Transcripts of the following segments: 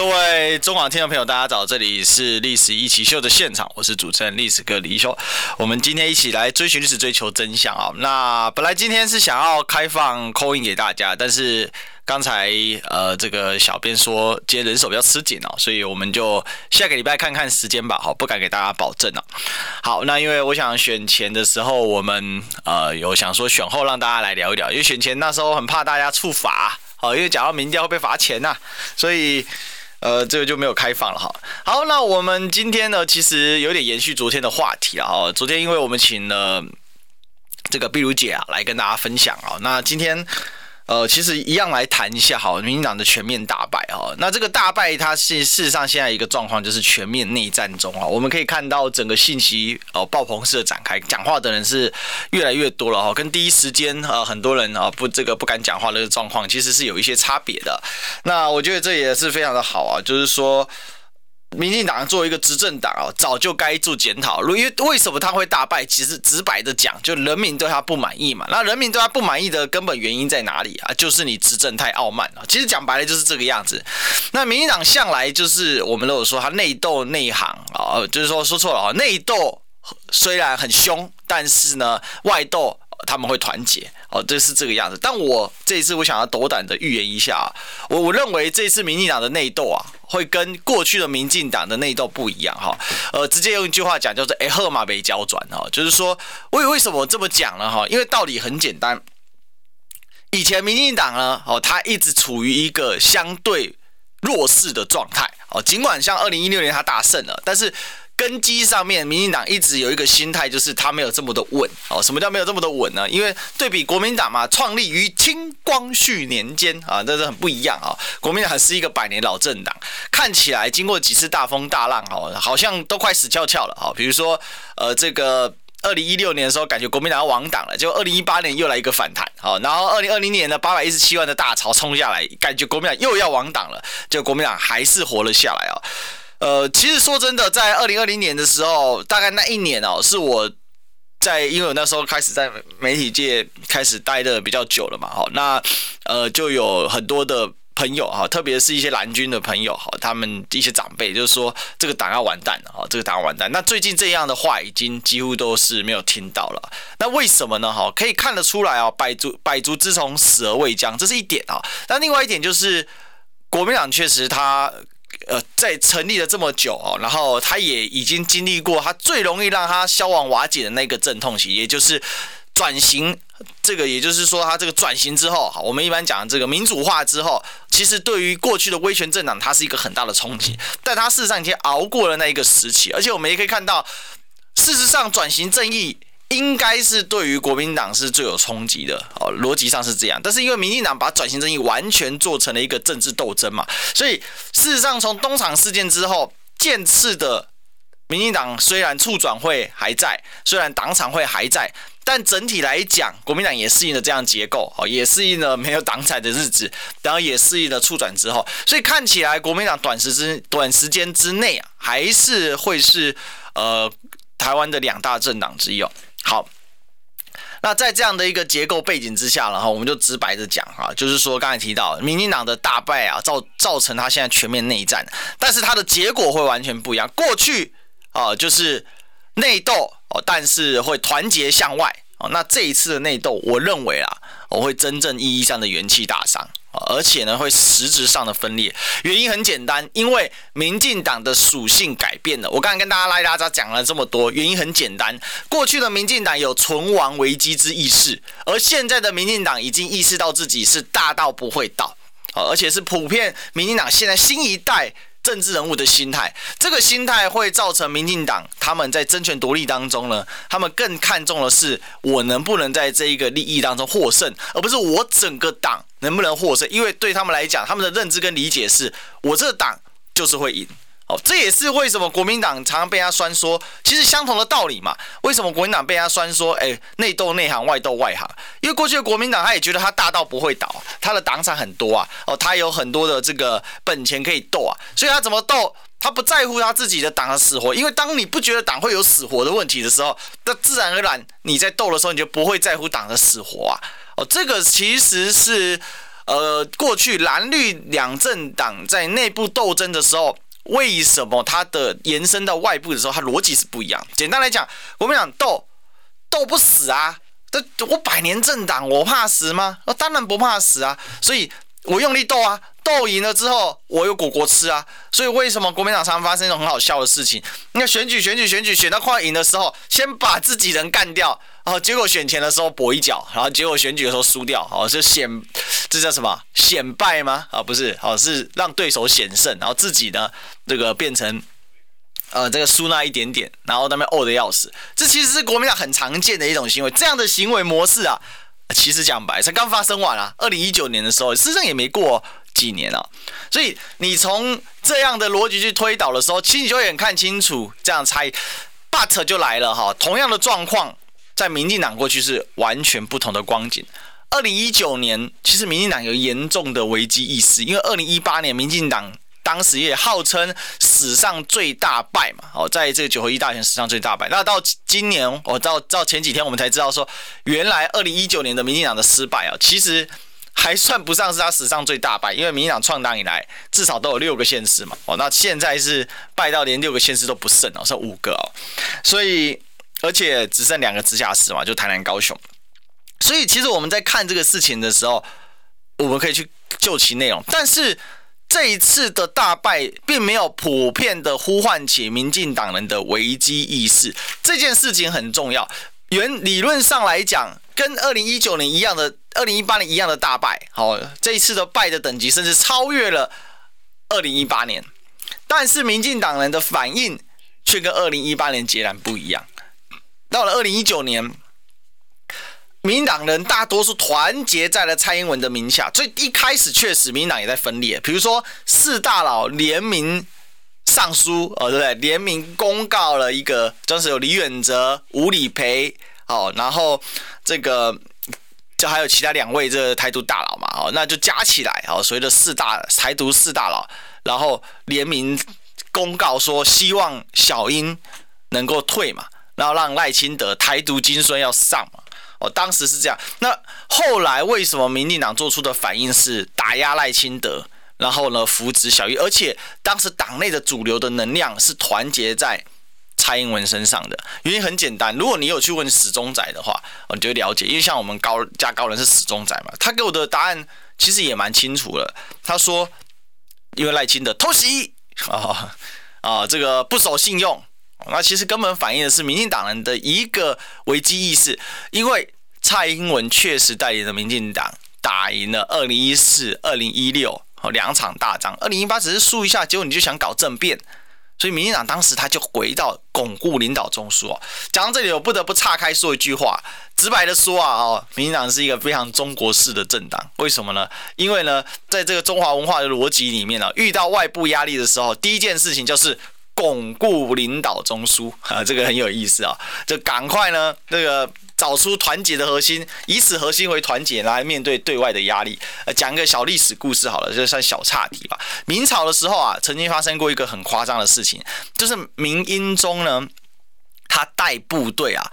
各位中广听众朋友，大家早，这里是《历史一起秀》的现场，我是主持人历史哥李修。我们今天一起来追寻历史，追求真相啊！那本来今天是想要开放 call in 给大家，但是。刚才呃，这个小编说今天人手比较吃紧哦，所以我们就下个礼拜看看时间吧，好，不敢给大家保证了。好，那因为我想选前的时候，我们呃有想说选后让大家来聊一聊，因为选前那时候很怕大家触法，好，因为讲到民调会被罚钱呐，所以呃这个就没有开放了哈。好，那我们今天呢，其实有点延续昨天的话题啊。昨天因为我们请了这个碧如姐啊来跟大家分享啊，那今天。呃，其实一样来谈一下好，民进党的全面大败哈。那这个大败，它是事实上现在一个状况就是全面内战中啊。我们可以看到整个信息哦爆棚式的展开，讲话的人是越来越多了哈。跟第一时间呃很多人啊不这个不敢讲话的状况，其实是有一些差别的。那我觉得这也是非常的好啊，就是说。民进党作为一个执政党啊，早就该做检讨。因为为什么他会大败？其实直白的讲，就人民对他不满意嘛。那人民对他不满意的根本原因在哪里啊？就是你执政太傲慢了。其实讲白了就是这个样子。那民进党向来就是我们都有说他内斗内行啊，就是说说错了啊，内斗虽然很凶，但是呢外斗。他们会团结哦，这是这个样子。但我这一次我想要斗胆的预言一下啊，我我认为这次民进党的内斗啊，会跟过去的民进党的内斗不一样哈。呃，直接用一句话讲，叫做“哎，赫马被胶转”哈，就是说为为什么这么讲呢？哈，因为道理很简单，以前民进党呢，哦，他一直处于一个相对弱势的状态哦，尽管像二零一六年他大胜了，但是。根基上面，民进党一直有一个心态，就是他没有这么的稳哦。什么叫没有这么的稳呢？因为对比国民党嘛，创立于清光绪年间啊，这是很不一样啊。国民党是一个百年老政党，看起来经过几次大风大浪哦，好像都快死翘翘了啊。比如说，呃，这个二零一六年的时候，感觉国民党要亡党了，结果二零一八年又来一个反弹，好，然后二零二零年的八百一十七万的大潮冲下来，感觉国民党又要亡党了，就国民党还是活了下来啊。呃，其实说真的，在二零二零年的时候，大概那一年哦，是我在，因为我那时候开始在媒体界开始待的比较久了嘛，哈，那呃就有很多的朋友哈，特别是一些蓝军的朋友哈，他们一些长辈就是说这个党要完蛋了哈，这个党要完蛋。那最近这样的话已经几乎都是没有听到了。那为什么呢？哈，可以看得出来啊，百足百足之虫，死而未僵，这是一点啊。那另外一点就是国民党确实他。呃，在成立了这么久哦，然后他也已经经历过他最容易让他消亡瓦解的那个阵痛期，也就是转型。这个也就是说，他这个转型之后，好，我们一般讲这个民主化之后，其实对于过去的威权政党，它是一个很大的冲击。但他事实上已经熬过了那一个时期，而且我们也可以看到，事实上转型正义。应该是对于国民党是最有冲击的哦，逻辑上是这样。但是因为民进党把转型正义完全做成了一个政治斗争嘛，所以事实上从东厂事件之后，渐次的民进党虽然促转会还在，虽然党产会还在，但整体来讲，国民党也适应了这样结构哦，也适应了没有党产的日子，然后也适应了促转之后，所以看起来国民党短时之短时间之内啊，还是会是呃台湾的两大政党之一哦。好，那在这样的一个结构背景之下，然后我们就直白的讲哈，就是说刚才提到民进党的大败啊，造造成他现在全面内战，但是他的结果会完全不一样。过去啊，就是内斗哦，但是会团结向外哦。那这一次的内斗，我认为啊，我会真正意义上的元气大伤。而且呢，会实质上的分裂，原因很简单，因为民进党的属性改变了。我刚才跟大家拉一拉杂讲了这么多，原因很简单，过去的民进党有存亡危机之意识，而现在的民进党已经意识到自己是大到不会倒，而且是普遍民进党现在新一代。政治人物的心态，这个心态会造成民进党他们在争权夺利当中呢，他们更看重的是我能不能在这一个利益当中获胜，而不是我整个党能不能获胜。因为对他们来讲，他们的认知跟理解是我这个党就是会赢哦，这也是为什么国民党常常被他酸说，其实相同的道理嘛。为什么国民党被他酸说，哎，内斗内行，外斗外行？因为过去的国民党他也觉得他大到不会倒，他的党产很多啊，哦，他有很多的这个本钱可以斗啊，所以他怎么斗？他不在乎他自己的党的死活，因为当你不觉得党会有死活的问题的时候，那自然而然你在斗的时候，你就不会在乎党的死活啊。哦，这个其实是呃，过去蓝绿两政党在内部斗争的时候，为什么它的延伸到外部的时候，它逻辑是不一样。简单来讲，我们讲斗斗不死啊，这我百年政党，我怕死吗？我当然不怕死啊，所以我用力斗啊。斗赢了之后，我有果果吃啊，所以为什么国民党常常发生一种很好笑的事情？那选举选举选举选到快要赢的时候，先把自己人干掉，然后结果选前的时候搏一脚，然后结果选举的时候输掉，哦，是显这叫什么显败吗？啊，不是，哦，是让对手险胜，然后自己呢这个变成呃这个输那一点点，然后那边呕的要死。这其实是国民党很常见的一种行为，这样的行为模式啊，其实讲白才刚发生完啊，二零一九年的时候，事实上也没过。几年、啊，所以你从这样的逻辑去推导的时候，其实你就会很看清楚这样猜。But 就来了哈，同样的状况在民进党过去是完全不同的光景。二零一九年其实民进党有严重的危机意识，因为二零一八年民进党当时也号称史上最大败嘛，哦，在这个九合一大选史上最大败。那到今年，我到到前几天我们才知道说，原来二零一九年的民进党的失败啊，其实。还算不上是他史上最大败，因为民进党创党以来至少都有六个县市嘛，哦，那现在是败到连六个县市都不剩哦，剩五个哦，所以而且只剩两个直辖市嘛，就台南、高雄，所以其实我们在看这个事情的时候，我们可以去就其内容，但是这一次的大败并没有普遍的呼唤起民进党人的危机意识，这件事情很重要。原理论上来讲，跟二零一九年一样的。二零一八年一样的大败，好，这一次的败的等级甚至超越了二零一八年，但是民进党人的反应却跟二零一八年截然不一样。到了二零一九年，民党人大多数团结在了蔡英文的名下，所以一开始确实民党也在分裂。比如说四大佬联名上书，哦，对不对？联名公告了一个，就是有李远哲、吴理培，哦，然后这个。就还有其他两位这个台独大佬嘛，哦，那就加起来，哦，所谓的四大台独四大佬，然后联名公告说希望小英能够退嘛，然后让赖清德台独金孙要上嘛，哦，当时是这样。那后来为什么民进党做出的反应是打压赖清德，然后呢扶植小英，而且当时党内的主流的能量是团结在。蔡英文身上的原因很简单，如果你有去问死忠仔的话，你就会了解。因为像我们高家高人是死忠仔嘛，他给我的答案其实也蛮清楚了。他说，因为赖清德偷袭啊啊，这个不守信用，那其实根本反映的是民进党人的一个危机意识。因为蔡英文确实带领着民进党打赢了二零一四、二零一六两场大仗，二零一八只是输一下，结果你就想搞政变。所以民进党当时他就回到巩固领导中枢哦。讲到这里，我不得不岔开说一句话，直白的说啊，哦，民进党是一个非常中国式的政党。为什么呢？因为呢，在这个中华文化的逻辑里面呢，遇到外部压力的时候，第一件事情就是巩固领导中枢 啊，这个很有意思啊，就赶快呢，这个。找出团结的核心，以此核心为团结来面对对外的压力。呃，讲个小历史故事好了，就算小岔题吧。明朝的时候啊，曾经发生过一个很夸张的事情，就是明英宗呢，他带部队啊，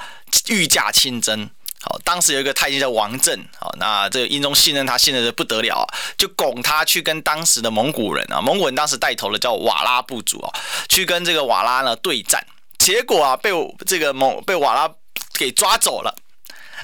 御驾亲征。好，当时有一个太监叫王振，好，那这个英宗信任他，信任的不得了啊，就拱他去跟当时的蒙古人啊，蒙古人当时带头的叫瓦剌部族啊，去跟这个瓦剌呢对战。结果啊，被这个蒙被瓦剌。给抓走了，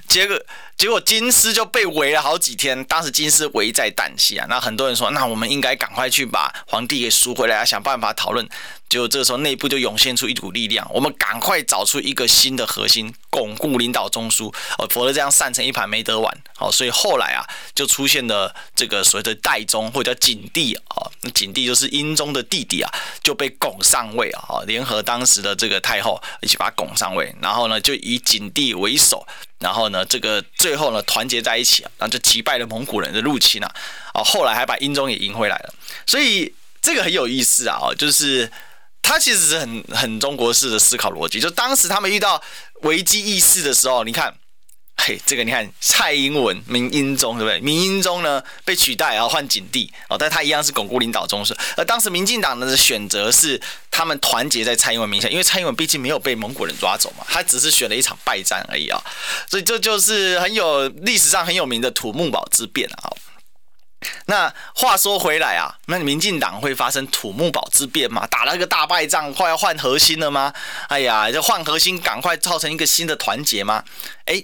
结果结果京师就被围了好几天，当时京师危在旦夕啊。那很多人说，那我们应该赶快去把皇帝给赎回来啊，想办法讨论。结果这个时候内部就涌现出一股力量，我们赶快找出一个新的核心，巩固领导中枢，哦，否则这样散成一盘没得玩。好，所以后来啊，就出现了这个所谓的代宗或者叫景帝啊，景帝就是英宗的弟弟啊，就被拱上位啊，联合当时的这个太后一起把他拱上位，然后呢，就以景帝为首，然后呢，这个最后呢团结在一起啊，然后就击败了蒙古人的入侵啊，哦，后来还把英宗也赢回来了，所以这个很有意思啊，就是。他其实是很很中国式的思考逻辑。就当时他们遇到危机意识的时候，你看。嘿，这个你看，蔡英文、明英宗，对不对？明英宗呢被取代，然后换景帝哦，但他一样是巩固领导中枢。而当时民进党的选择是他们团结在蔡英文名下，因为蔡英文毕竟没有被蒙古人抓走嘛，他只是选了一场败战而已啊、哦。所以这就是很有历史上很有名的土木堡之变啊。那话说回来啊，那民进党会发生土木堡之变吗？打了个大败仗，快要换核心了吗？哎呀，就换核心，赶快造成一个新的团结吗？哎。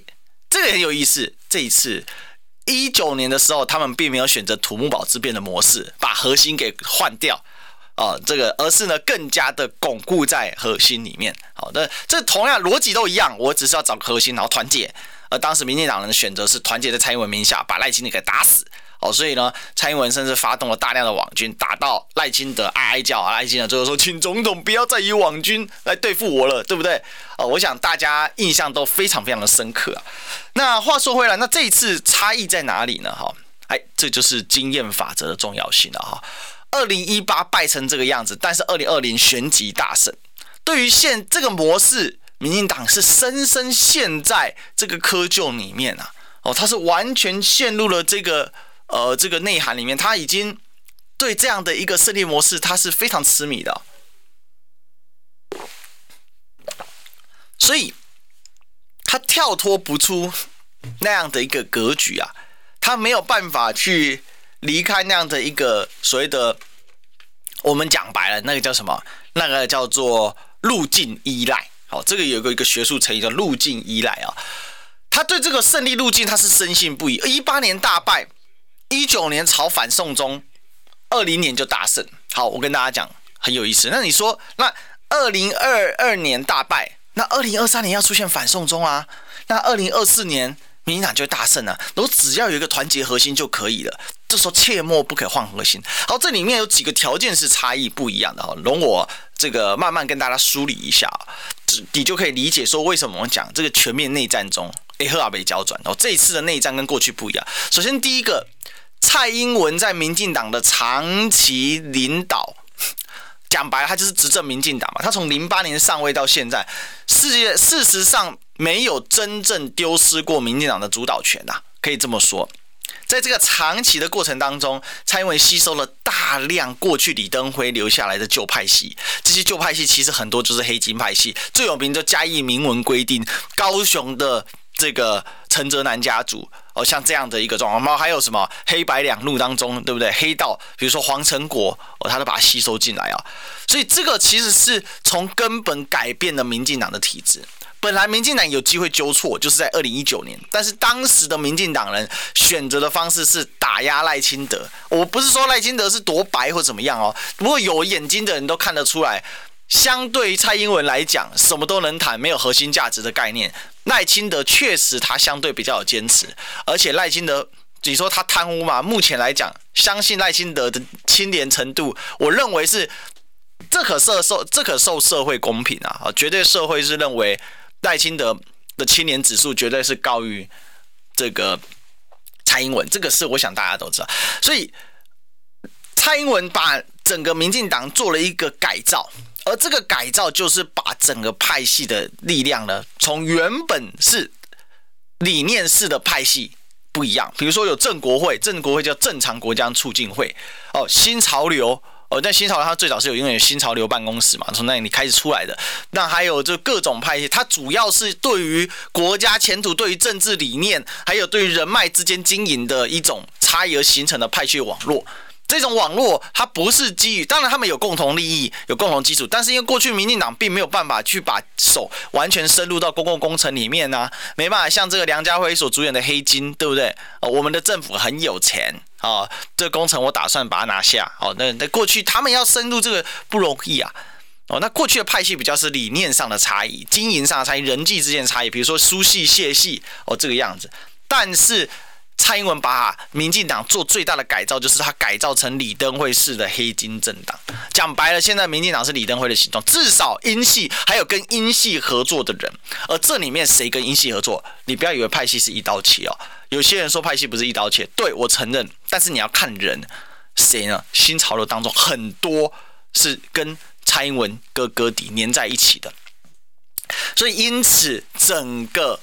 这个很有意思。这一次一九年的时候，他们并没有选择土木堡之变的模式，把核心给换掉，啊、这个而是呢更加的巩固在核心里面。好的，这同样逻辑都一样，我只是要找个核心，然后团结。而当时民进党人的选择是团结在蔡英文名下，把赖清德给打死。哦，所以呢，蔡英文甚至发动了大量的网军，打到赖清德哀哀叫啊，赖清德最后说：“请总统不要再以网军来对付我了，对不对？”哦，我想大家印象都非常非常的深刻啊。那话说回来，那这一次差异在哪里呢？哈，哎，这就是经验法则的重要性了哈。二零一八败成这个样子，但是二零二零旋即大胜。对于现这个模式，民进党是深深陷在这个窠臼里面啊。哦，他是完全陷入了这个。呃，这个内涵里面，他已经对这样的一个胜利模式，他是非常痴迷的，所以他跳脱不出那样的一个格局啊，他没有办法去离开那样的一个所谓的，我们讲白了，那个叫什么？那个叫做路径依赖。好，这个有个一个学术成语叫路径依赖啊，他对这个胜利路径他是深信不疑。一八年大败。一九年朝反送中，二零年就大胜。好，我跟大家讲很有意思。那你说，那二零二二年大败，那二零二三年要出现反送中啊？那二零二四年民进党就大胜了啊。我只要有一个团结核心就可以了。这时候切莫不可换核心。好，这里面有几个条件是差异不一样的哈。容我这个慢慢跟大家梳理一下，你就可以理解说为什么我们讲这个全面内战中，哎，赫尔贝交转哦，这一次的内战跟过去不一样。首先第一个。蔡英文在民进党的长期领导，讲白了，他就是执政民进党嘛。他从零八年上位到现在，世界事实上没有真正丢失过民进党的主导权呐，可以这么说。在这个长期的过程当中，蔡英文吸收了大量过去李登辉留下来的旧派系，这些旧派系其实很多就是黑金派系，最有名的嘉义明文规定，高雄的这个陈哲南家族。哦，像这样的一个状况，然后还有什么黑白两路当中，对不对？黑道，比如说黄成国，哦，他都把它吸收进来啊。所以这个其实是从根本改变了民进党的体制。本来民进党有机会纠错，就是在二零一九年，但是当时的民进党人选择的方式是打压赖清德。我不是说赖清德是多白或怎么样哦，不过有眼睛的人都看得出来，相对于蔡英文来讲，什么都能谈，没有核心价值的概念。赖清德确实他相对比较有坚持，而且赖清德，你说他贪污嘛？目前来讲，相信赖清德的清廉程度，我认为是这可受受这可受社会公平啊！绝对社会是认为赖清德的清廉指数绝对是高于这个蔡英文，这个是我想大家都知道。所以蔡英文把整个民进党做了一个改造。而这个改造就是把整个派系的力量呢，从原本是理念式的派系不一样，比如说有正国会，正国会叫正常国家促进会哦，新潮流哦，但新潮流它最早是有因为有新潮流办公室嘛，从那里开始出来的。那还有就各种派系，它主要是对于国家前途、对于政治理念，还有对于人脉之间经营的一种差异而形成的派系网络。这种网络它不是基于，当然他们有共同利益，有共同基础，但是因为过去民进党并没有办法去把手完全深入到公共工程里面呢、啊，没办法像这个梁家辉所主演的黑金，对不对？哦，我们的政府很有钱啊、哦，这个工程我打算把它拿下。哦，那那过去他们要深入这个不容易啊。哦，那过去的派系比较是理念上的差异，经营上的差异，人际之间的差异，比如说苏系、谢系，哦这个样子，但是。蔡英文把民进党做最大的改造，就是他改造成李登辉式的黑金政党。讲白了，现在民进党是李登辉的形状，至少英系还有跟英系合作的人。而这里面谁跟英系合作？你不要以为派系是一刀切哦。有些人说派系不是一刀切，对，我承认，但是你要看人谁呢？新潮流当中很多是跟蔡英文哥哥底粘在一起的。所以因此整个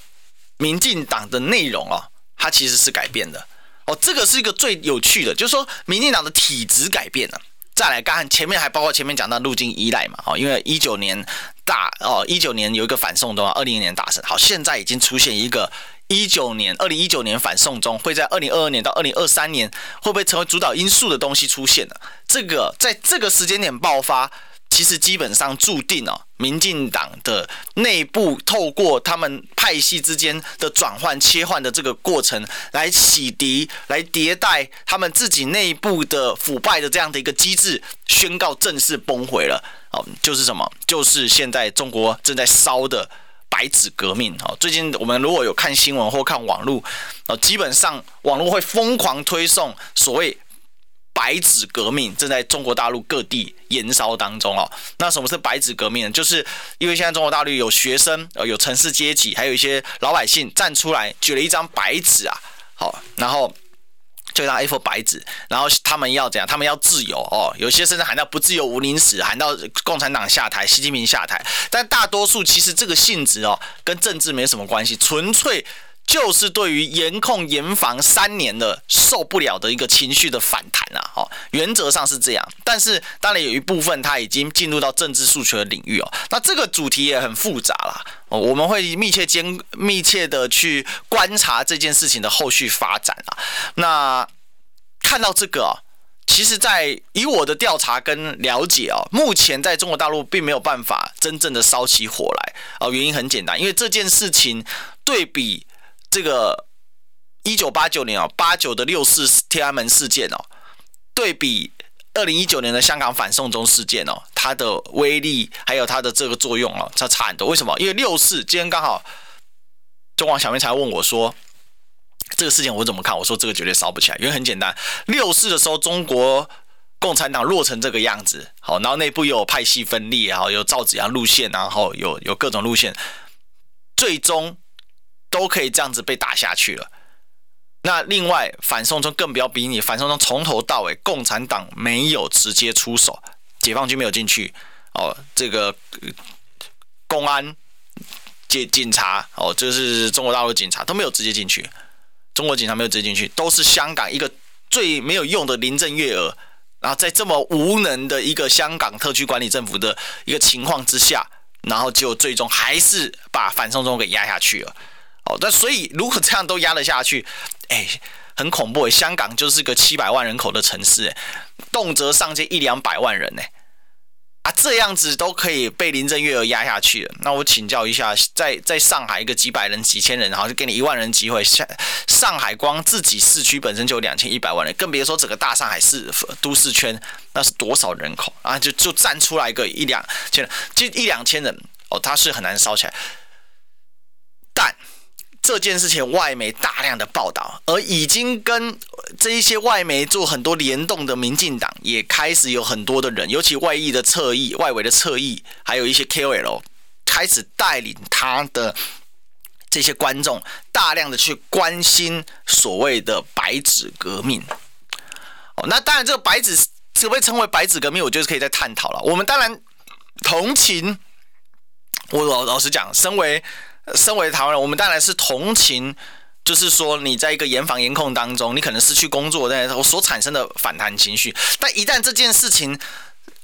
民进党的内容哦，它其实是改变的哦。这个是一个最有趣的，就是说民进党的体质改变了。再来看前面还包括前面讲到路径依赖嘛，哦，因为一九年大哦，一九年有一个反送中，二零年大胜，好，现在已经出现一个一九年二零一九年反送中会在二零二二年到二零二三年会不会成为主导因素的东西出现了？这个在这个时间点爆发。其实基本上注定哦，民进党的内部透过他们派系之间的转换切换的这个过程，来洗涤、来迭代他们自己内部的腐败的这样的一个机制，宣告正式崩毁了。哦，就是什么？就是现在中国正在烧的白纸革命。哦，最近我们如果有看新闻或看网络，哦，基本上网络会疯狂推送所谓。白纸革命正在中国大陆各地燃烧当中哦。那什么是白纸革命呢？就是因为现在中国大陆有学生、呃，有城市阶级，还有一些老百姓站出来举了一张白纸啊，好，然后就一张 A4 白纸，然后他们要怎样？他们要自由哦。有些甚至喊到不自由无宁死，喊到共产党下台，习近平下台。但大多数其实这个性质哦，跟政治没什么关系，纯粹。就是对于严控严防三年的受不了的一个情绪的反弹啊！哦，原则上是这样，但是当然有一部分它已经进入到政治诉求的领域哦。那这个主题也很复杂啦，我们会密切监密切的去观察这件事情的后续发展啊。那看到这个哦，其实，在以我的调查跟了解哦，目前在中国大陆并没有办法真正的烧起火来哦。原因很简单，因为这件事情对比。这个一九八九年哦，八九的六四天安门事件哦，对比二零一九年的香港反送中事件哦，它的威力还有它的这个作用哦，它差很多。为什么？因为六四今天刚好中广小明才问我说，这个事情我怎么看？我说这个绝对烧不起来，因为很简单，六四的时候中国共产党弱成这个样子，好，然后内部又有派系分裂，然后有赵紫阳路线，然后有有各种路线，最终。都可以这样子被打下去了。那另外反送中更不要比你，反送中从头到尾，共产党没有直接出手，解放军没有进去哦，这个公安、警警察哦，就是中国大陆警察都没有直接进去，中国警察没有直接进去，都是香港一个最没有用的林郑月娥，然后在这么无能的一个香港特区管理政府的一个情况之下，然后就最终还是把反送中给压下去了。哦，那所以如果这样都压得下去，哎，很恐怖。香港就是个七百万人口的城市，动辄上街一两百万人，呢。啊，这样子都可以被林郑月娥压下去了。那我请教一下，在在上海一个几百人、几千人，然后就给你一万人机会。上上海光自己市区本身就有两千一百万人，更别说整个大上海市都市圈，那是多少人口啊？就就站出来个一两千人，就一两千人，哦，他是很难烧起来，但。这件事情外媒大量的报道，而已经跟这一些外媒做很多联动的民进党，也开始有很多的人，尤其外溢的侧翼、外围的侧翼，还有一些 KOL，开始带领他的这些观众，大量的去关心所谓的白纸革命。哦，那当然，这个白纸可不可以称为白纸革命？我觉得可以再探讨了。我们当然同情，我老老实讲，身为。身为台湾人，我们当然是同情，就是说你在一个严防严控当中，你可能失去工作，但是所产生的反弹情绪。但一旦这件事情，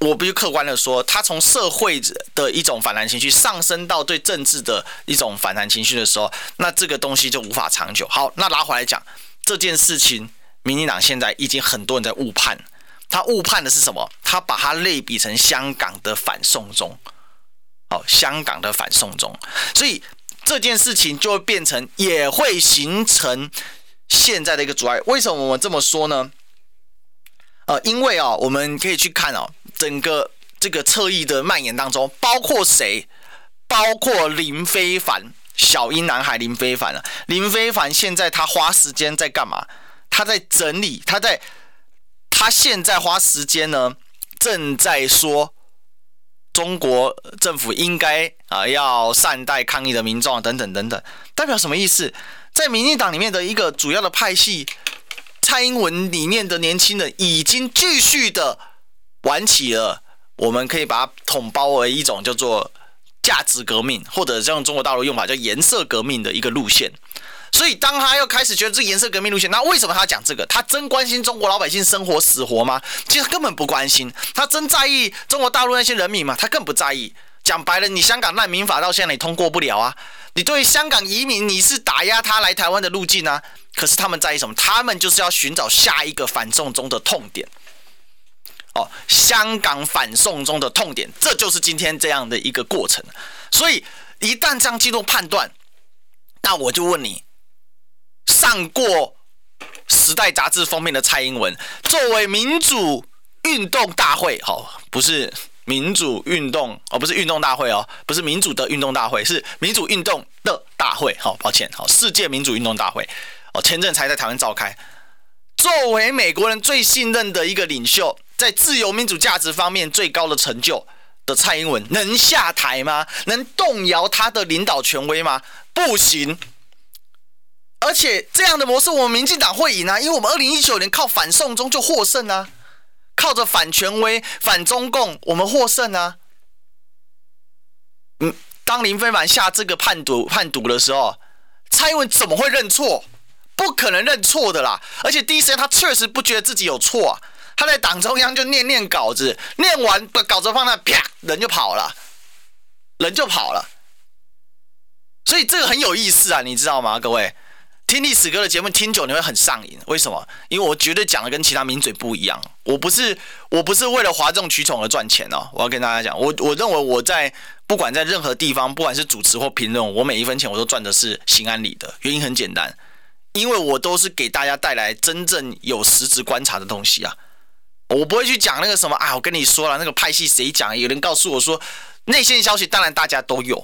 我必须客观的说，它从社会的一种反弹情绪上升到对政治的一种反弹情绪的时候，那这个东西就无法长久。好，那拿回来讲这件事情，民进党现在已经很多人在误判，他误判的是什么？他把它类比成香港的反送中，好，香港的反送中，所以。这件事情就会变成，也会形成现在的一个阻碍。为什么我们这么说呢？呃，因为啊，我们可以去看哦，整个这个侧翼的蔓延当中，包括谁？包括林非凡，小英男孩林非凡啊。林非凡现在他花时间在干嘛？他在整理，他在，他现在花时间呢，正在说。中国政府应该啊要善待抗议的民众等等等等，代表什么意思？在民进党里面的一个主要的派系，蔡英文里面的年轻人已经继续的玩起了我们可以把它统包为一种叫做价值革命，或者用中国大陆用法叫颜色革命的一个路线。所以，当他又开始觉得这颜色革命路线，那为什么他讲这个？他真关心中国老百姓生活死活吗？其实根本不关心。他真在意中国大陆那些人民吗？他更不在意。讲白了，你香港难民法到现在你通过不了啊！你对香港移民你是打压他来台湾的路径啊！可是他们在意什么？他们就是要寻找下一个反送中的痛点。哦，香港反送中的痛点，这就是今天这样的一个过程。所以一旦这样进入判断，那我就问你。上过《时代》杂志封面的蔡英文，作为民主运动大会，好，不是民主运动哦，不是运动大会哦，不是民主的运动大会，是民主运动的大会，好，抱歉，好，世界民主运动大会，哦，前阵才在台湾召开。作为美国人最信任的一个领袖，在自由民主价值方面最高的成就的蔡英文，能下台吗？能动摇他的领导权威吗？不行。而且这样的模式，我们民进党会赢啊，因为我们二零一九年靠反送中就获胜啊，靠着反权威、反中共，我们获胜啊。嗯，当林飞凡下这个判读判读的时候，蔡英文怎么会认错？不可能认错的啦。而且第一时间他确实不觉得自己有错啊，他在党中央就念念稿子，念完把稿子放那，啪，人就跑了，人就跑了。所以这个很有意思啊，你知道吗，各位？听历史哥的节目听久你会很上瘾，为什么？因为我绝对讲的跟其他名嘴不一样。我不是我不是为了哗众取宠而赚钱哦。我要跟大家讲，我我认为我在不管在任何地方，不管是主持或评论，我每一分钱我都赚的是心安理得。原因很简单，因为我都是给大家带来真正有实质观察的东西啊。我不会去讲那个什么啊，我跟你说了那个派系谁讲，有人告诉我说内线消息，当然大家都有。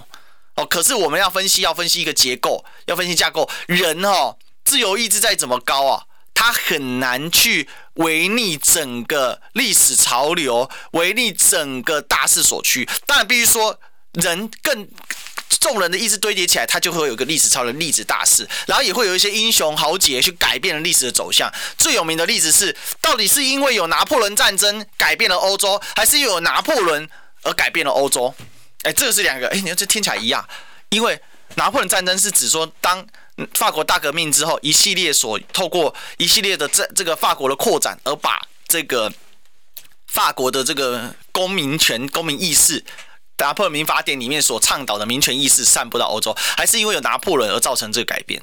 哦，可是我们要分析，要分析一个结构，要分析架构。人哦，自由意志再怎么高啊，他很难去违逆整个历史潮流，违逆整个大势所趋。当然，必须说，人更众人的意志堆叠起来，他就会有一个历史潮流、历史大势，然后也会有一些英雄豪杰去改变了历史的走向。最有名的例子是，到底是因为有拿破仑战争改变了欧洲，还是有拿破仑而改变了欧洲？哎，这个是两个。哎，你看这听起来一样，因为拿破仑战争是指说，当法国大革命之后，一系列所透过一系列的这这个法国的扩展，而把这个法国的这个公民权、公民意识，拿破仑民法典里面所倡导的民权意识散布到欧洲，还是因为有拿破仑而造成这个改变？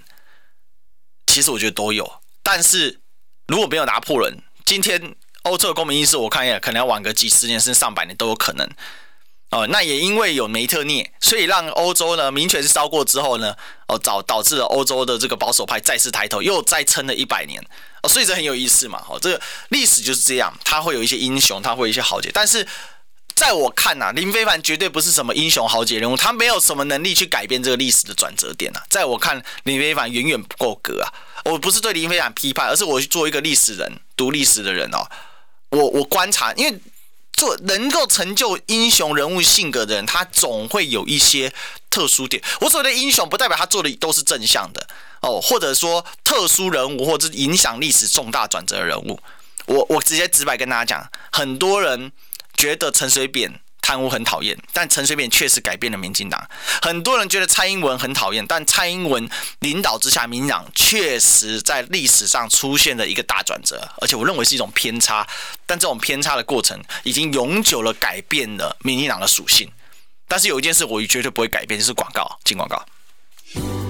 其实我觉得都有。但是如果没有拿破仑，今天欧洲的公民意识，我看一下，可能要晚个几十年甚至上百年都有可能。哦，那也因为有梅特涅，所以让欧洲呢民权烧过之后呢，哦导导致了欧洲的这个保守派再次抬头，又再撑了一百年。哦，所以这很有意思嘛。哦，这个历史就是这样，他会有一些英雄，他会有一些豪杰。但是在我看呐、啊，林非凡绝对不是什么英雄豪杰人物，他没有什么能力去改变这个历史的转折点啊。在我看，林非凡远远不够格啊。我不是对林非凡批判，而是我去做一个历史人，读历史的人哦，我我观察，因为。做能够成就英雄人物性格的人，他总会有一些特殊点。我所谓的英雄，不代表他做的都是正向的哦，或者说特殊人物，或者是影响历史重大转折的人物。我我直接直白跟大家讲，很多人觉得陈水扁。贪污很讨厌，但陈水扁确实改变了民进党。很多人觉得蔡英文很讨厌，但蔡英文领导之下，民进党确实在历史上出现了一个大转折，而且我认为是一种偏差。但这种偏差的过程，已经永久了改变了民进党的属性。但是有一件事我绝对不会改变，就是广告。进广告，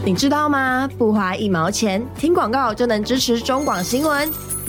你知道吗？不花一毛钱，听广告就能支持中广新闻。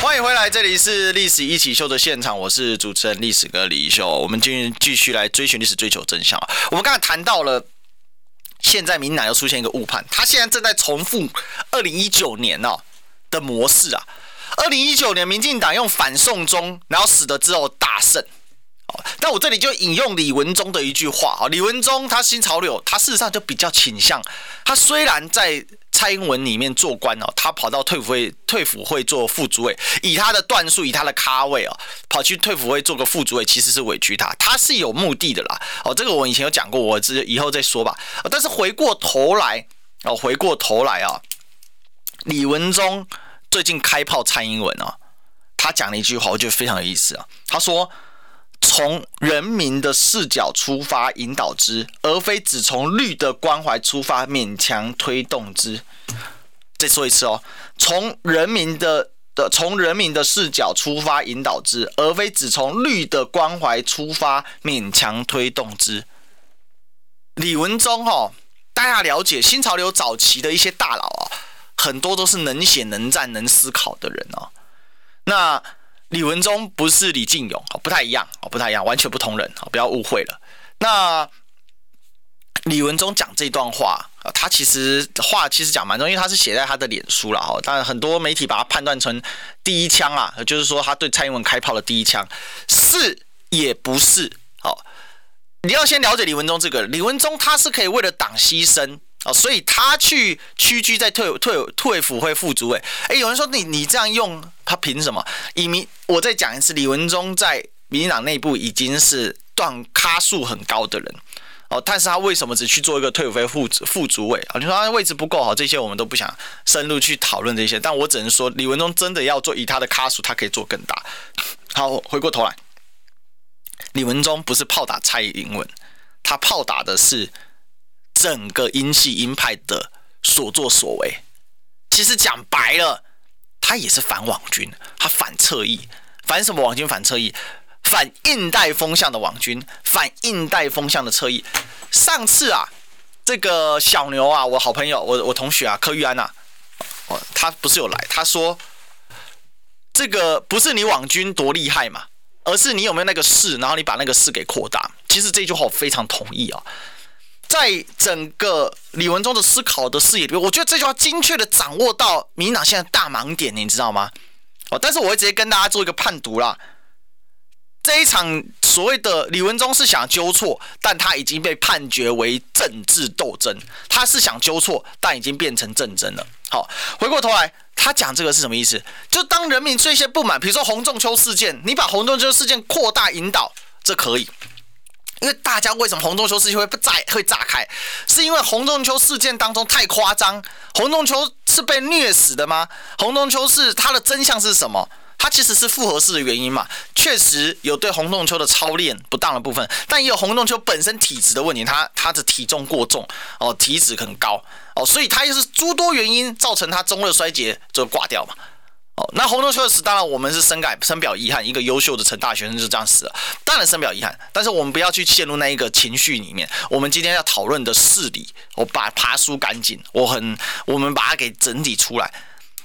欢迎回来，这里是历史一起秀的现场，我是主持人历史哥李易修。我们今天继续来追寻历史，追求真相啊。我们刚才谈到了，现在民进党又出现一个误判，他现在正在重复二零一九年哦的模式啊。二零一九年，民进党用反送中，然后死了之后大胜那我这里就引用李文忠的一句话啊，李文忠他新潮流，他事实上就比较倾向，他虽然在蔡英文里面做官哦，他跑到退辅会退辅会做副主委，以他的段数，以他的咖位哦，跑去退辅会做个副主委，其实是委屈他，他是有目的的啦。哦，这个我以前有讲过，我之以后再说吧。但是回过头来哦，回过头来啊，李文忠最近开炮蔡英文啊，他讲了一句话，我觉得非常有意思啊，他说。从人民的视角出发引导之，而非只从绿的关怀出发勉强推动之。再说一次哦，从人民的的从人民的视角出发引导之，而非只从绿的关怀出发勉强推动之。李文忠哦，大家了解新潮流早期的一些大佬啊，很多都是能写能战能思考的人哦。那。李文忠不是李进勇，不太一样，不太一样，完全不同人，不要误会了。那李文忠讲这段话，他其实话其实讲蛮多，因为他是写在他的脸书了哈。当然，很多媒体把他判断成第一枪啊，就是说他对蔡英文开炮的第一枪，是也不是？好，你要先了解李文忠这个，李文忠他是可以为了党牺牲。哦，所以他去屈居在退退退辅会副主委。哎，有人说你你这样用他凭什么？以民，我再讲一次，李文忠在民进党内部已经是断咖数很高的人哦，但是他为什么只去做一个退伍费副副主委啊？你说他位置不够好，这些我们都不想深入去讨论这些。但我只能说，李文忠真的要做，以他的咖数，他可以做更大。好，回过头来，李文忠不是炮打蔡英文，他炮打的是。整个英系鹰派的所作所为，其实讲白了，他也是反网军，他反侧翼，反什么网军？反侧翼，反印代风向的网军，反印代风向的侧翼。上次啊，这个小牛啊，我好朋友，我我同学啊，柯玉安呐，哦，他不是有来，他说，这个不是你网军多厉害嘛，而是你有没有那个势，然后你把那个势给扩大。其实这句话我非常同意啊。在整个李文忠的思考的视野里，我觉得这句话精确的掌握到民党现在大盲点，你知道吗？哦，但是我会直接跟大家做一个判读啦。这一场所谓的李文忠是想纠错，但他已经被判决为政治斗争。他是想纠错，但已经变成政争了。好，回过头来，他讲这个是什么意思？就当人民这些不满，比如说洪仲丘事件，你把洪仲丘事件扩大引导，这可以。因为大家为什么洪仲丘事件会不炸会炸开？是因为洪仲丘事件当中太夸张。洪仲丘是被虐死的吗？洪仲丘是他的真相是什么？他其实是复合式的原因嘛。确实有对洪仲丘的操练不当的部分，但也有洪仲丘本身体质的问题。他他的体重过重哦，体脂很高哦，所以他又是诸多原因造成他中热衰竭就挂掉嘛。哦那洪仲丘的死，当然我们是深感深表遗憾。一个优秀的成大学生就这样死了，当然深表遗憾。但是我们不要去陷入那一个情绪里面。我们今天要讨论的事理，我把爬梳干净，我很，我们把它给整理出来。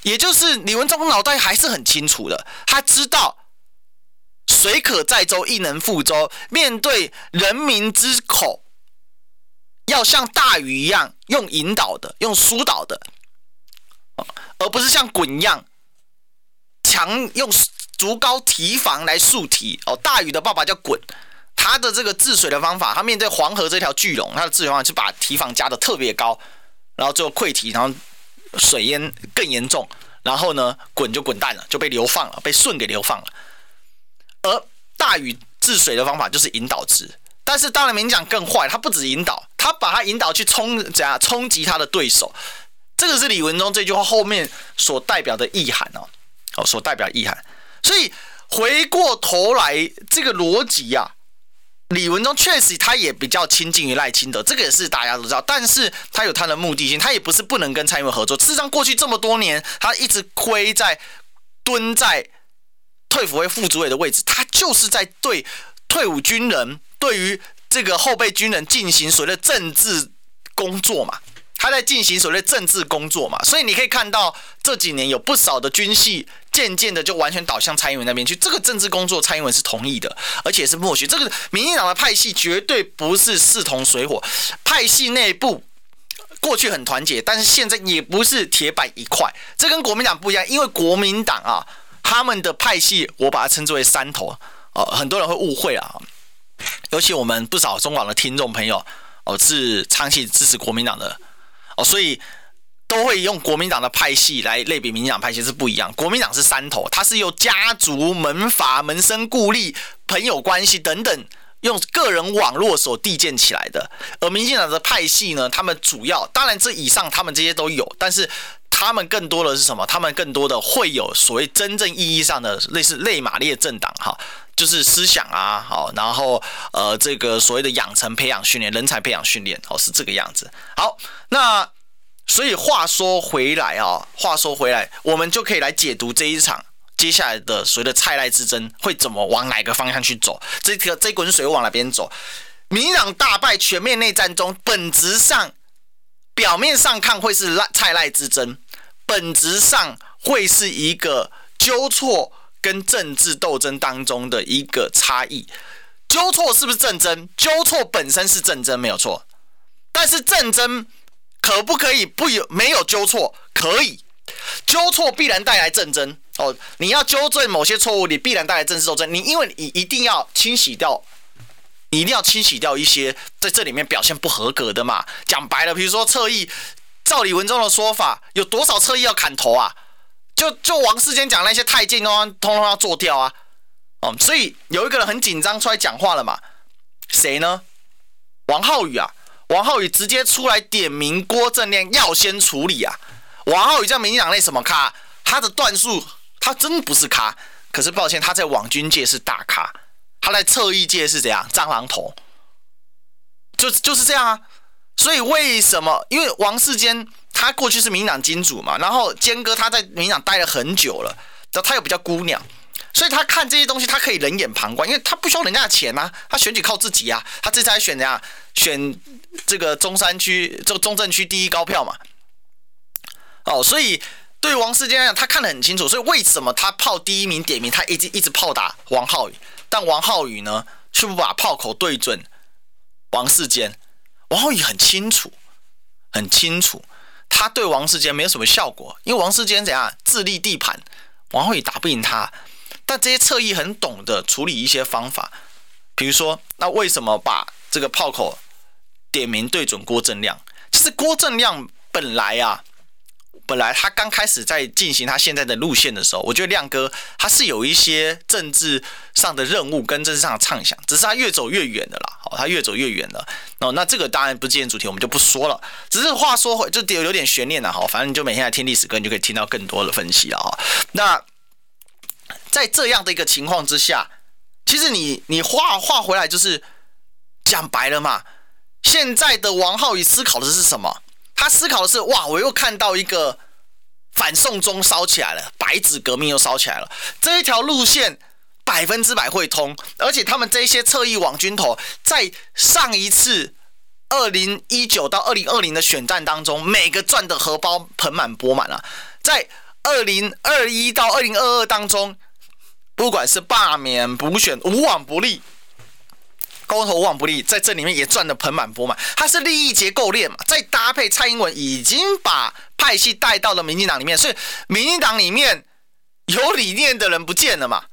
也就是李文忠脑袋还是很清楚的，他知道水可载舟，亦能覆舟。面对人民之口，要像大禹一样用引导的，用疏导的，而不是像滚一样。强用竹篙提防来竖堤哦，大禹的爸爸叫鲧，他的这个治水的方法，他面对黄河这条巨龙，他的治水方法是把堤防加的特别高，然后最后溃堤，然后水淹更严重，然后呢，鲧就滚蛋了，就被流放了，被舜给流放了。而大禹治水的方法就是引导之，但是当然民进党更坏，他不止引导，他把他引导去冲怎样冲击他的对手，这个是李文忠这句话后面所代表的意涵哦。哦，所代表意涵，所以回过头来这个逻辑呀，李文忠确实他也比较亲近于赖清德，这个也是大家都知道，但是他有他的目的性，他也不是不能跟蔡英文合作。事实上，过去这么多年，他一直亏在蹲在退辅会副主委的位置，他就是在对退伍军人，对于这个后备军人进行所谓的政治工作嘛。他在进行所谓政治工作嘛，所以你可以看到这几年有不少的军系渐渐的就完全倒向蔡英文那边去。这个政治工作，蔡英文是同意的，而且是默许。这个民进党的派系绝对不是势同水火，派系内部过去很团结，但是现在也不是铁板一块。这跟国民党不一样，因为国民党啊，他们的派系我把它称之为山头，呃，很多人会误会啊。尤其我们不少中广的听众朋友哦，是长期支持国民党的哦，所以都会用国民党的派系来类比民进党派系是不一样。国民党是三头，它是由家族、门阀、门生故吏、朋友关系等等，用个人网络所缔建起来的。而民进党的派系呢，他们主要当然这以上他们这些都有，但是他们更多的是什么？他们更多的会有所谓真正意义上的类似类马列政党哈。就是思想啊，好，然后呃，这个所谓的养成、培养、训练人才、培养、训练，哦，是这个样子。好，那所以话说回来啊，话说回来，我们就可以来解读这一场接下来的所谓的蔡赖之争会怎么往哪个方向去走，这个这滚水往哪边走？民进党大败，全面内战中，本质上表面上看会是赖蔡赖之争，本质上会是一个纠错。跟政治斗争当中的一个差异，纠错是不是政争？纠错本身是政争，没有错。但是政争可不可以不有没有纠错？可以，纠错必然带来政争哦。你要纠正某些错误，你必然带来政治斗争。你因为你一定要清洗掉，你一定要清洗掉一些在这里面表现不合格的嘛。讲白了，比如说侧翼，照李文忠的说法，有多少侧翼要砍头啊？就就王世坚讲那些太监哦，通通要做掉啊，哦，所以有一个人很紧张出来讲话了嘛，谁呢？王浩宇啊，王浩宇直接出来点名郭正亮要先处理啊。王浩宇在民进党内什么咖？他的段数他真不是咖，可是抱歉，他在网军界是大咖，他在侧翼界是怎样？蟑螂头，就就是这样啊。所以为什么？因为王世坚。他过去是民党金主嘛，然后坚哥他在民党待了很久了，然后他又比较姑娘，所以他看这些东西他可以冷眼旁观，因为他不需要人家的钱啊，他选举靠自己啊，他这次还选怎样？选这个中山区这个中正区第一高票嘛，哦，所以对王世坚来讲，他看得很清楚，所以为什么他炮第一名点名，他一直一直炮打王浩宇，但王浩宇呢却不把炮口对准王世坚，王浩宇很清楚，很清楚。他对王世坚没有什么效果，因为王世坚怎样自立地盘，王浩宇打不赢他。但这些侧翼很懂得处理一些方法，比如说，那为什么把这个炮口点名对准郭正亮？其实郭正亮本来啊。本来他刚开始在进行他现在的路线的时候，我觉得亮哥他是有一些政治上的任务跟政治上的畅想，只是他越走越远的啦。好，他越走越远了。哦，那这个当然不是今天主题，我们就不说了。只是话说回，就有有点悬念了。哈，反正你就每天来听历史歌，你就可以听到更多的分析了。哈，那在这样的一个情况之下，其实你你话话回来就是讲白了嘛。现在的王浩宇思考的是什么？他思考的是：哇，我又看到一个反送中烧起来了，白纸革命又烧起来了。这一条路线百分之百会通，而且他们这些侧翼网军头，在上一次二零一九到二零二零的选战当中，每个赚的荷包盆满钵满了。在二零二一到二零二二当中，不管是罢免、补选，无往不利。高头无往不利，在这里面也赚得盆满钵满。它是利益结构链嘛，再搭配蔡英文已经把派系带到了民进党里面，所以民进党里面有理念的人不见了嘛，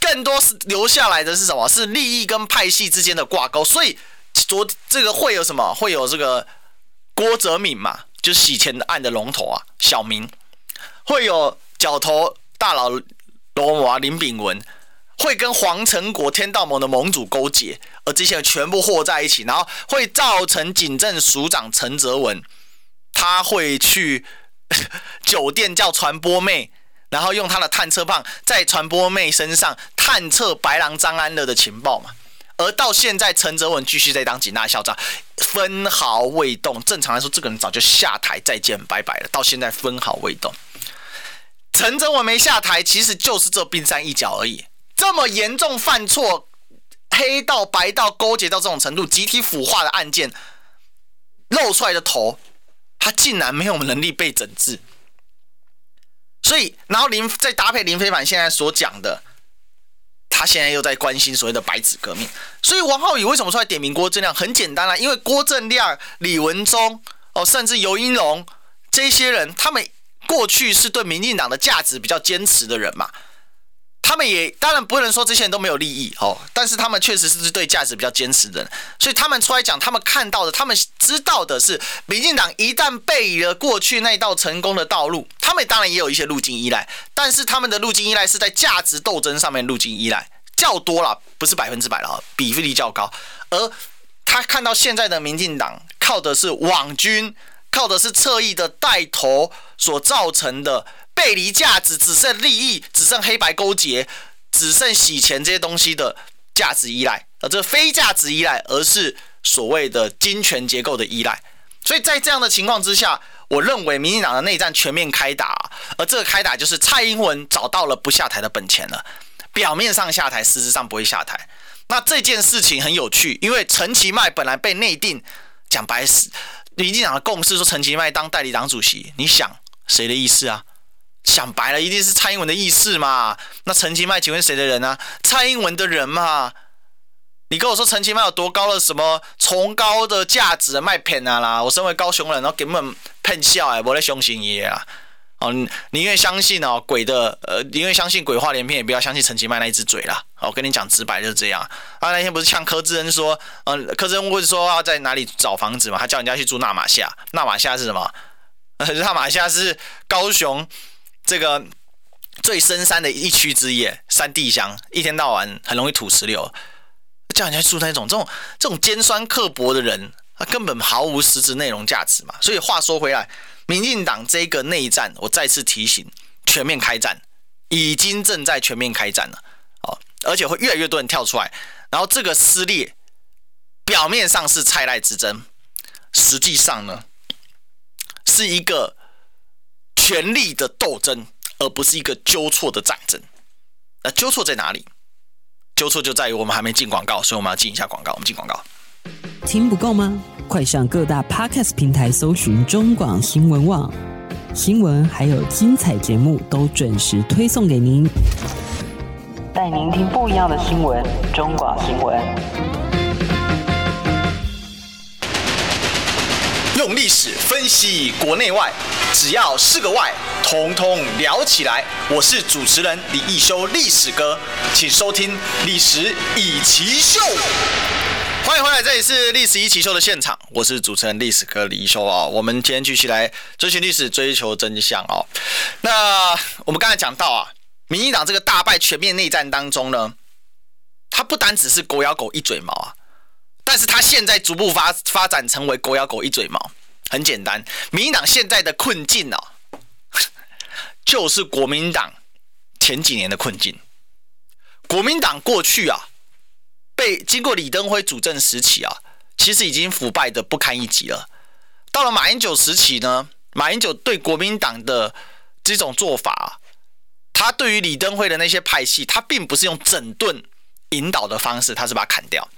更多是留下来的是什么？是利益跟派系之间的挂钩。所以昨这个会有什么？会有这个郭哲敏嘛，就是洗钱案的龙头啊，小明，会有角头大佬罗娃林炳文。会跟黄成国、天道盟的盟主勾结，而这些人全部和在一起，然后会造成警政署长陈泽文，他会去 酒店叫传播妹，然后用他的探测棒在传播妹身上探测白狼张安乐的情报嘛。而到现在，陈泽文继续在当警大校长，分毫未动。正常来说，这个人早就下台再见拜拜了。到现在分毫未动，陈泽文没下台，其实就是这冰山一角而已。这么严重犯错，黑道白道勾结到这种程度，集体腐化的案件露出来的头，他竟然没有能力被整治。所以，然后林再搭配林飞凡现在所讲的，他现在又在关心所谓的白纸革命。所以，王浩宇为什么出来点名郭正亮？很简单啦，因为郭正亮、李文忠哦，甚至尤英龙这些人，他们过去是对民进党的价值比较坚持的人嘛。他们也当然不能说这些人都没有利益哦，但是他们确实是对价值比较坚持的，所以他们出来讲，他们看到的，他们知道的是，民进党一旦背离了过去那一道成功的道路，他们当然也有一些路径依赖，但是他们的路径依赖是在价值斗争上面路径依赖较多了，不是百分之百了，比例较高。而他看到现在的民进党靠的是网军，靠的是侧翼的带头所造成的。背离价值，只剩利益，只剩黑白勾结，只剩洗钱这些东西的价值依赖，而这非价值依赖，而是所谓的金权结构的依赖。所以在这样的情况之下，我认为民进党的内战全面开打，而这个开打就是蔡英文找到了不下台的本钱了。表面上下台，实质上不会下台。那这件事情很有趣，因为陈其迈本来被内定，讲白死，民进党的共识说陈其迈当代理党主席，你想谁的意思啊？想白了，一定是蔡英文的意思嘛？那陈其迈请问谁的人啊？蔡英文的人嘛？你跟我说陈其迈有多高的什么崇高的价值卖骗啊啦？我身为高雄人，然后根本骗笑哎，我在相信爷啊！哦，宁愿相信哦鬼的，呃，宁愿相信鬼话连篇，也不要相信陈其迈那一只嘴啦。我跟你讲直白就是这样。他那天不是呛柯志恩说，嗯、呃，柯志恩问说要在哪里找房子嘛？他叫人家去住纳玛夏。纳玛夏是什么？纳玛夏是高雄。这个最深山的一区之一，山地乡，一天到晚很容易土石流，叫人家住那种这种这种尖酸刻薄的人，他根本毫无实质内容价值嘛。所以话说回来，民进党这个内战，我再次提醒，全面开战，已经正在全面开战了，哦，而且会越来越多人跳出来，然后这个撕裂，表面上是蔡赖之争，实际上呢，是一个。权力的斗争，而不是一个纠错的战争。那纠错在哪里？纠错就在于我们还没进广告，所以我们要进一下广告。我们进广告。听不够吗？快上各大 Podcast 平台搜寻中广新闻网，新闻还有精彩节目都准时推送给您，带您听不一样的新闻。中广新闻。用历史分析国内外，只要是个“外”，统统聊起来。我是主持人李一修，历史哥，请收听《历史以奇秀》。欢迎回来，这里是《历史一起秀》的现场，我是主持人历史哥李修啊。我们今天继续来追寻历史，追求真相啊。那我们刚才讲到啊，民进党这个大败全面内战当中呢，它不单只是狗咬狗一嘴毛啊。但是他现在逐步发发展成为狗咬狗一嘴毛，很简单，民进党现在的困境哦，就是国民党前几年的困境。国民党过去啊，被经过李登辉主政时期啊，其实已经腐败的不堪一击了。到了马英九时期呢，马英九对国民党的这种做法，他对于李登辉的那些派系，他并不是用整顿引导的方式，他是把它砍掉。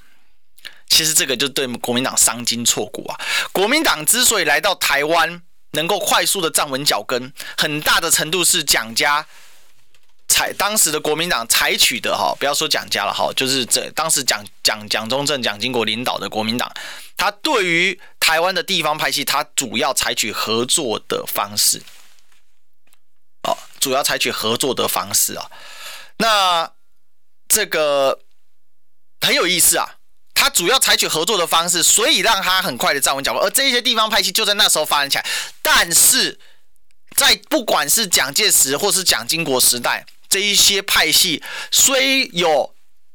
其实这个就对国民党伤筋错骨啊！国民党之所以来到台湾能够快速的站稳脚跟，很大的程度是蒋家采当时的国民党采取的哈，不要说蒋家了哈，就是这当时蒋蒋蒋中正、蒋经国领导的国民党，他对于台湾的地方派系，他主要采取合作的方式，哦，主要采取合作的方式啊，那这个很有意思啊。他主要采取合作的方式，所以让他很快的站稳脚步，而这些地方派系就在那时候发展起来。但是在不管是蒋介石或是蒋经国时代，这一些派系虽有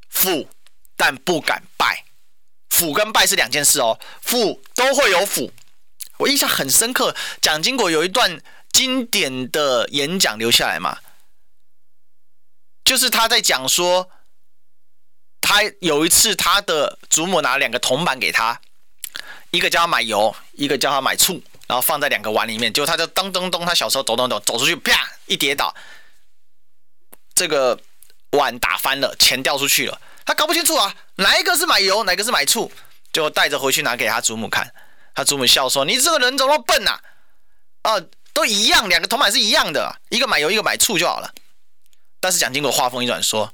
腐，但不敢败。腐跟败是两件事哦，腐都会有腐。我印象很深刻，蒋经国有一段经典的演讲留下来嘛，就是他在讲说。他有一次，他的祖母拿了两个铜板给他，一个叫他买油，一个叫他买醋，然后放在两个碗里面。结果他就咚咚咚，他小时候走走走走出去，啪一跌倒，这个碗打翻了，钱掉出去了。他搞不清楚啊，哪一个是买油，哪个是买醋，就带着回去拿给他祖母看。他祖母笑说：“你这个人怎么笨呐？啊，都一样，两个铜板是一样的，一个买油，一个买醋就好了。”但是蒋经国话锋一转说。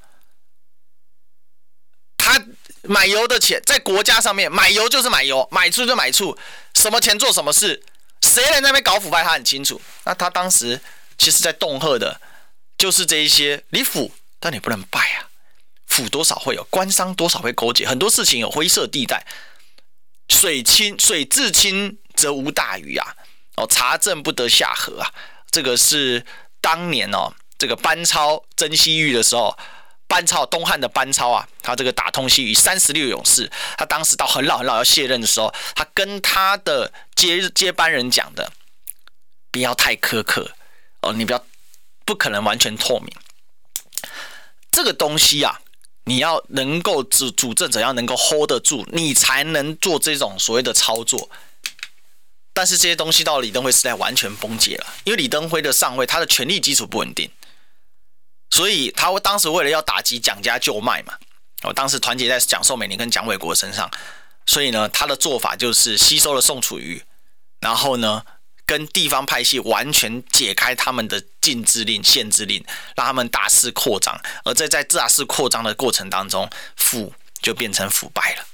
他买油的钱在国家上面，买油就是买油，买醋就买醋，什么钱做什么事，谁在那边搞腐败，他很清楚。那他当时其实在恫吓的，就是这一些，你腐但你不能败啊。府多少会有官商多少会勾结，很多事情有灰色地带。水清水至清则无大鱼啊！哦，查证不得下河啊！这个是当年哦，这个班超征西域的时候，班超东汉的班超啊，他这个打通西域三十六勇士，他当时到很老很老要卸任的时候，他跟他的接接班人讲的，不要太苛刻哦，你不要不可能完全透明，这个东西啊。你要能够主主政者要能够 hold 得住，你才能做这种所谓的操作。但是这些东西到李登辉时代完全崩解了，因为李登辉的上位，他的权力基础不稳定，所以他当时为了要打击蒋家旧脉嘛，哦，当时团结在蒋宋美龄跟蒋纬国身上，所以呢，他的做法就是吸收了宋楚瑜，然后呢。跟地方派系完全解开他们的禁制令、限制令，让他们大肆扩张。而在在大肆扩张的过程当中，腐就变成腐败了。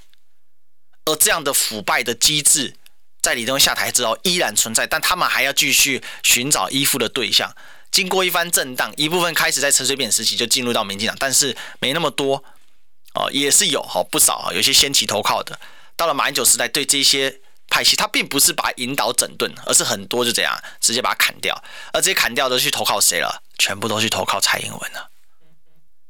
而这样的腐败的机制，在李登辉下台之后依然存在，但他们还要继续寻找依附的对象。经过一番震荡，一部分开始在陈水扁时期就进入到民进党，但是没那么多哦，也是有好不少啊，有些先期投靠的。到了马英九时代，对这些。派系他并不是把引导整顿，而是很多就这样直接把它砍掉，而这些砍掉都去投靠谁了？全部都去投靠蔡英文了。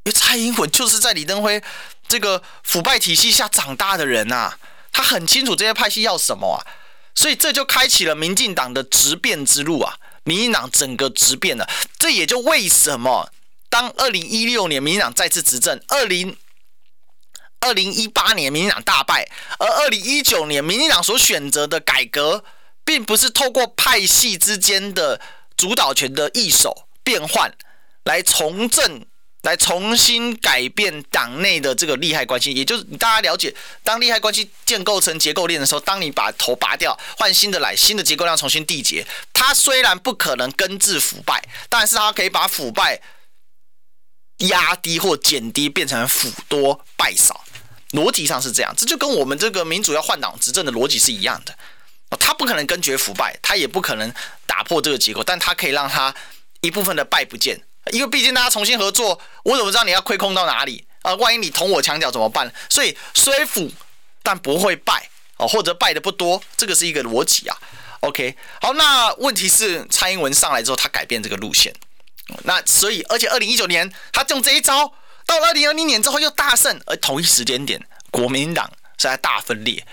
因为蔡英文就是在李登辉这个腐败体系下长大的人啊，他很清楚这些派系要什么啊，所以这就开启了民进党的直变之路啊，民进党整个直变了。这也就为什么当二零一六年民进党再次执政，二零。二零一八年，民进党大败，而二零一九年，民进党所选择的改革，并不是透过派系之间的主导权的易手变换，来重振，来重新改变党内的这个利害关系。也就是大家了解，当利害关系建构成结构链的时候，当你把头拔掉，换新的来，新的结构链重新缔结，它虽然不可能根治腐败，但是它可以把腐败压低或减低，变成腐多败少。逻辑上是这样，这就跟我们这个民主要换党执政的逻辑是一样的。他不可能根绝腐败，他也不可能打破这个结构，但他可以让他一部分的败不见，因为毕竟大家重新合作，我怎么知道你要亏空到哪里啊？万一你捅我墙角怎么办？所以虽腐但不会败哦，或者败的不多，这个是一个逻辑啊。OK，好，那问题是蔡英文上来之后，他改变这个路线，那所以而且二零一九年他用这一招。到了二零二零年之后又大胜，而同一时间点，国民党是在大分裂，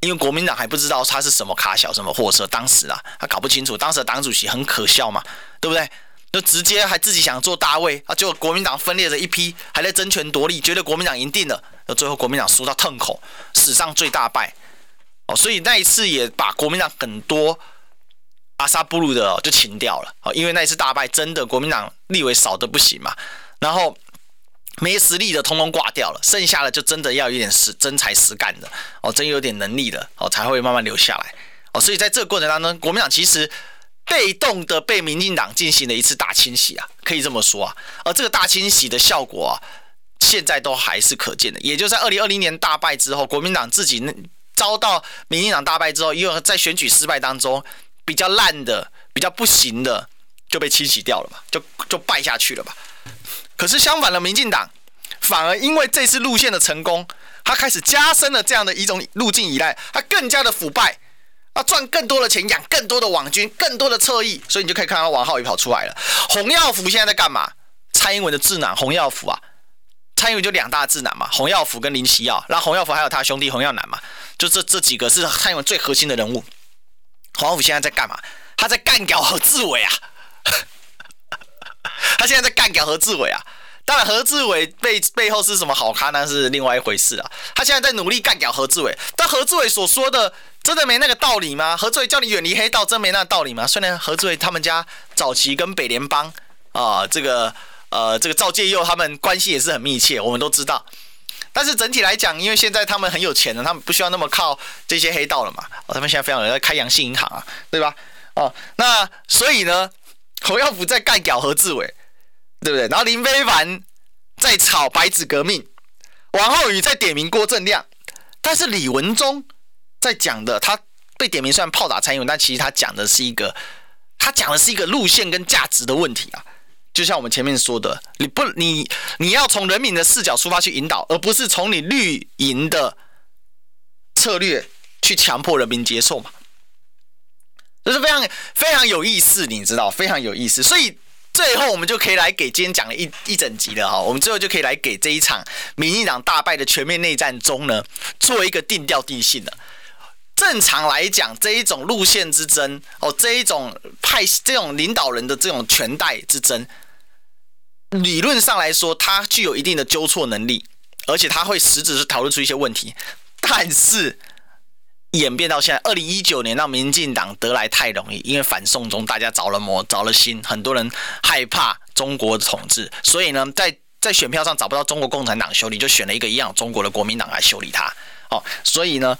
因为国民党还不知道他是什么卡小什么货色，当时啊他搞不清楚，当时的党主席很可笑嘛，对不对？就直接还自己想做大位啊，结果国民党分裂了一批，还在争权夺利，觉得国民党赢定了，那最后国民党输到痛口，史上最大败哦，所以那一次也把国民党很多阿萨布鲁的就清掉了哦，因为那一次大败真的国民党立委少得不行嘛，然后。没实力的通通挂掉了，剩下的就真的要有点实真才实干的哦，真有点能力的哦，才会慢慢留下来哦。所以在这个过程当中，国民党其实被动的被民进党进行了一次大清洗啊，可以这么说啊。而这个大清洗的效果啊，现在都还是可见的。也就在二零二零年大败之后，国民党自己遭到民进党大败之后，因为在选举失败当中比较烂的、比较不行的就被清洗掉了嘛，就就败下去了吧。可是相反的，民进党反而因为这次路线的成功，他开始加深了这样的一种路径依赖，他更加的腐败，啊，赚更多的钱，养更多的网军，更多的侧翼，所以你就可以看到王浩宇跑出来了。洪耀福现在在干嘛？蔡英文的智囊洪耀福啊，蔡英文就两大智囊嘛，洪耀福跟林锡耀，然后洪耀福还有他兄弟洪耀南嘛，就这这几个是蔡英文最核心的人物。洪耀福现在在干嘛？他在干掉何志伟啊。他现在在干掉何志伟啊！当然，何志伟背背后是什么好咖，那是另外一回事啊。他现在在努力干掉何志伟，但何志伟所说的真的没那个道理吗？何志伟叫你远离黑道，真没那个道理吗？虽然何志伟他们家早期跟北联邦啊，这个呃，这个赵介佑他们关系也是很密切，我们都知道。但是整体来讲，因为现在他们很有钱了，他们不需要那么靠这些黑道了嘛。哦，他们现在非常有在开阳信银行啊，对吧？哦，那所以呢？侯耀福在干掉何志伟，对不对？然后林非凡在炒白纸革命，王浩宇在点名郭正亮，但是李文忠在讲的，他被点名虽然炮打蔡英文，但其实他讲的是一个，他讲的是一个路线跟价值的问题啊。就像我们前面说的，你不你你要从人民的视角出发去引导，而不是从你绿营的策略去强迫人民接受嘛。这是非常非常有意思，你知道，非常有意思。所以最后我们就可以来给今天讲了一一整集了哈，我们最后就可以来给这一场民进党大败的全面内战中呢，做一个定调定性了。正常来讲，这一种路线之争哦，这一种派这种领导人的这种权代之争，理论上来说，它具有一定的纠错能力，而且它会实质是讨论出一些问题，但是。演变到现在，二零一九年让民进党得来太容易，因为反送中大家着了魔、着了心，很多人害怕中国的统治，所以呢，在在选票上找不到中国共产党修理，就选了一个一样中国的国民党来修理他。哦，所以呢，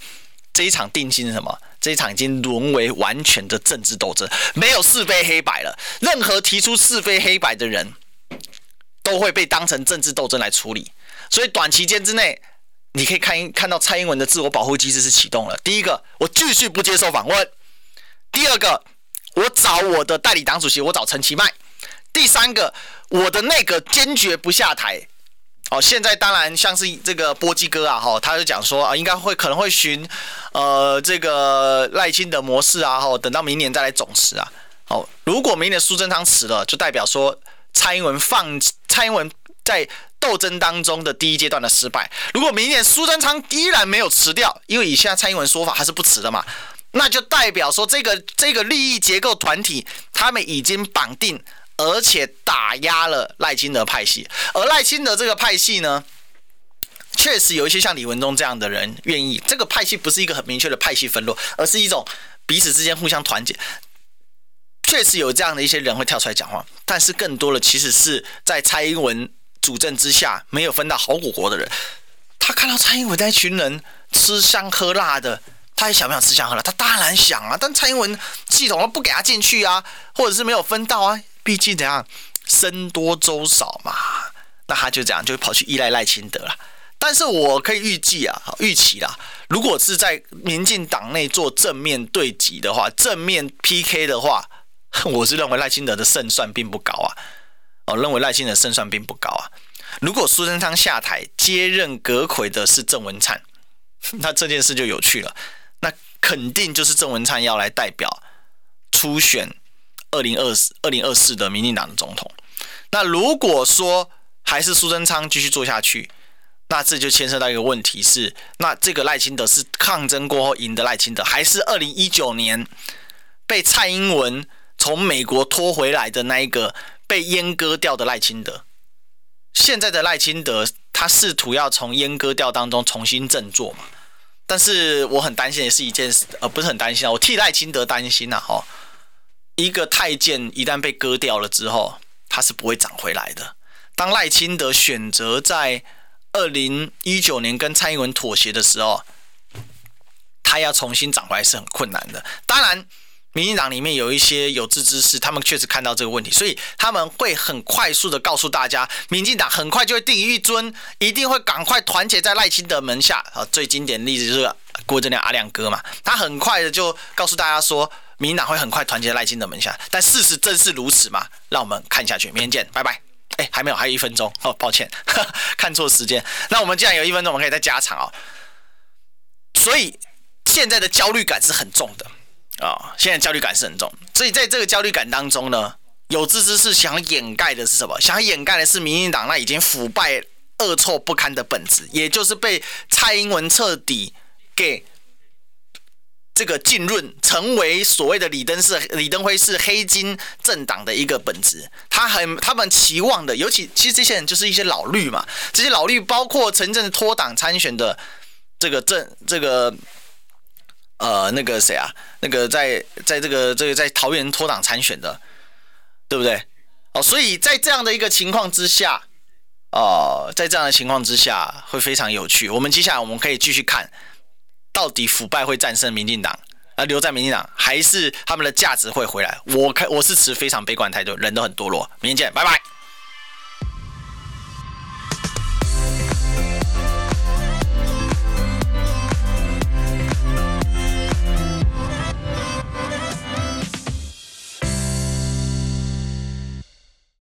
这一场定性是什么？这一场已经沦为完全的政治斗争，没有是非黑白了。任何提出是非黑白的人，都会被当成政治斗争来处理。所以短期间之内。你可以看一看到蔡英文的自我保护机制是启动了。第一个，我继续不接受访问；第二个，我找我的代理党主席，我找陈其迈；第三个，我的内阁坚决不下台。哦，现在当然像是这个波基哥啊，哈，他就讲说啊，应该会可能会循呃这个赖清德模式啊，哈，等到明年再来总辞啊。哦，如果明年苏贞昌辞了，就代表说蔡英文放蔡英文在。斗争当中的第一阶段的失败，如果明年苏贞昌依然没有辞掉，因为以现在蔡英文说法还是不辞的嘛，那就代表说这个这个利益结构团体他们已经绑定，而且打压了赖清德派系，而赖清德这个派系呢，确实有一些像李文忠这样的人愿意，这个派系不是一个很明确的派系分落，而是一种彼此之间互相团结，确实有这样的一些人会跳出来讲话，但是更多的其实是在蔡英文。主政之下没有分到好果果的人，他看到蔡英文那群人吃香喝辣的，他也想不想吃香喝辣？他当然想啊，但蔡英文系统都不给他进去啊，或者是没有分到啊，毕竟怎样僧多粥少嘛，那他就这样就跑去依赖赖清德了。但是我可以预计啊，预期啦，如果是在民进党内做正面对击的话，正面 PK 的话，我是认为赖清德的胜算并不高啊。我认为赖清德胜算并不高啊。如果苏贞昌下台接任阁魁的是郑文灿，那这件事就有趣了。那肯定就是郑文灿要来代表初选二零二四二零二四的民进党的总统。那如果说还是苏贞昌继续做下去，那这就牵涉到一个问题是：那这个赖清德是抗争过后赢得赖清德，还是二零一九年被蔡英文从美国拖回来的那一个？被阉割掉的赖清德，现在的赖清德，他试图要从阉割掉当中重新振作嘛？但是我很担心也是一件事，呃，不是很担心啊，我替赖清德担心呐，哈，一个太监一旦被割掉了之后，他是不会长回来的。当赖清德选择在二零一九年跟蔡英文妥协的时候，他要重新长回来是很困难的。当然。民进党里面有一些有志之士，他们确实看到这个问题，所以他们会很快速的告诉大家，民进党很快就会定一尊，一定会赶快团结在赖清德门下。啊，最经典例子就是郭正亮阿亮哥嘛，他很快的就告诉大家说，民进党会很快团结在赖清德门下。但事实真是如此嘛？让我们看下去，明天见，拜拜。哎，还没有，还有一分钟哦，抱歉，看错时间。那我们既然有一分钟，我们可以再加长哦。所以现在的焦虑感是很重的。啊、哦，现在焦虑感是很重，所以在这个焦虑感当中呢，有志之士想掩盖的是什么？想掩盖的是民进党那已经腐败、恶臭不堪的本质，也就是被蔡英文彻底给这个浸润，成为所谓的李登是李登辉是黑金政党的一个本质。他很他们期望的，尤其其实这些人就是一些老绿嘛，这些老绿包括曾经脱党参选的这个政这个。呃，那个谁啊，那个在在这个这个在桃园脱党参选的，对不对？哦，所以在这样的一个情况之下，哦，在这样的情况之下会非常有趣。我们接下来我们可以继续看，到底腐败会战胜民进党，而，留在民进党，还是他们的价值会回来？我看我是持非常悲观态度，人都很堕落。明天见，拜拜。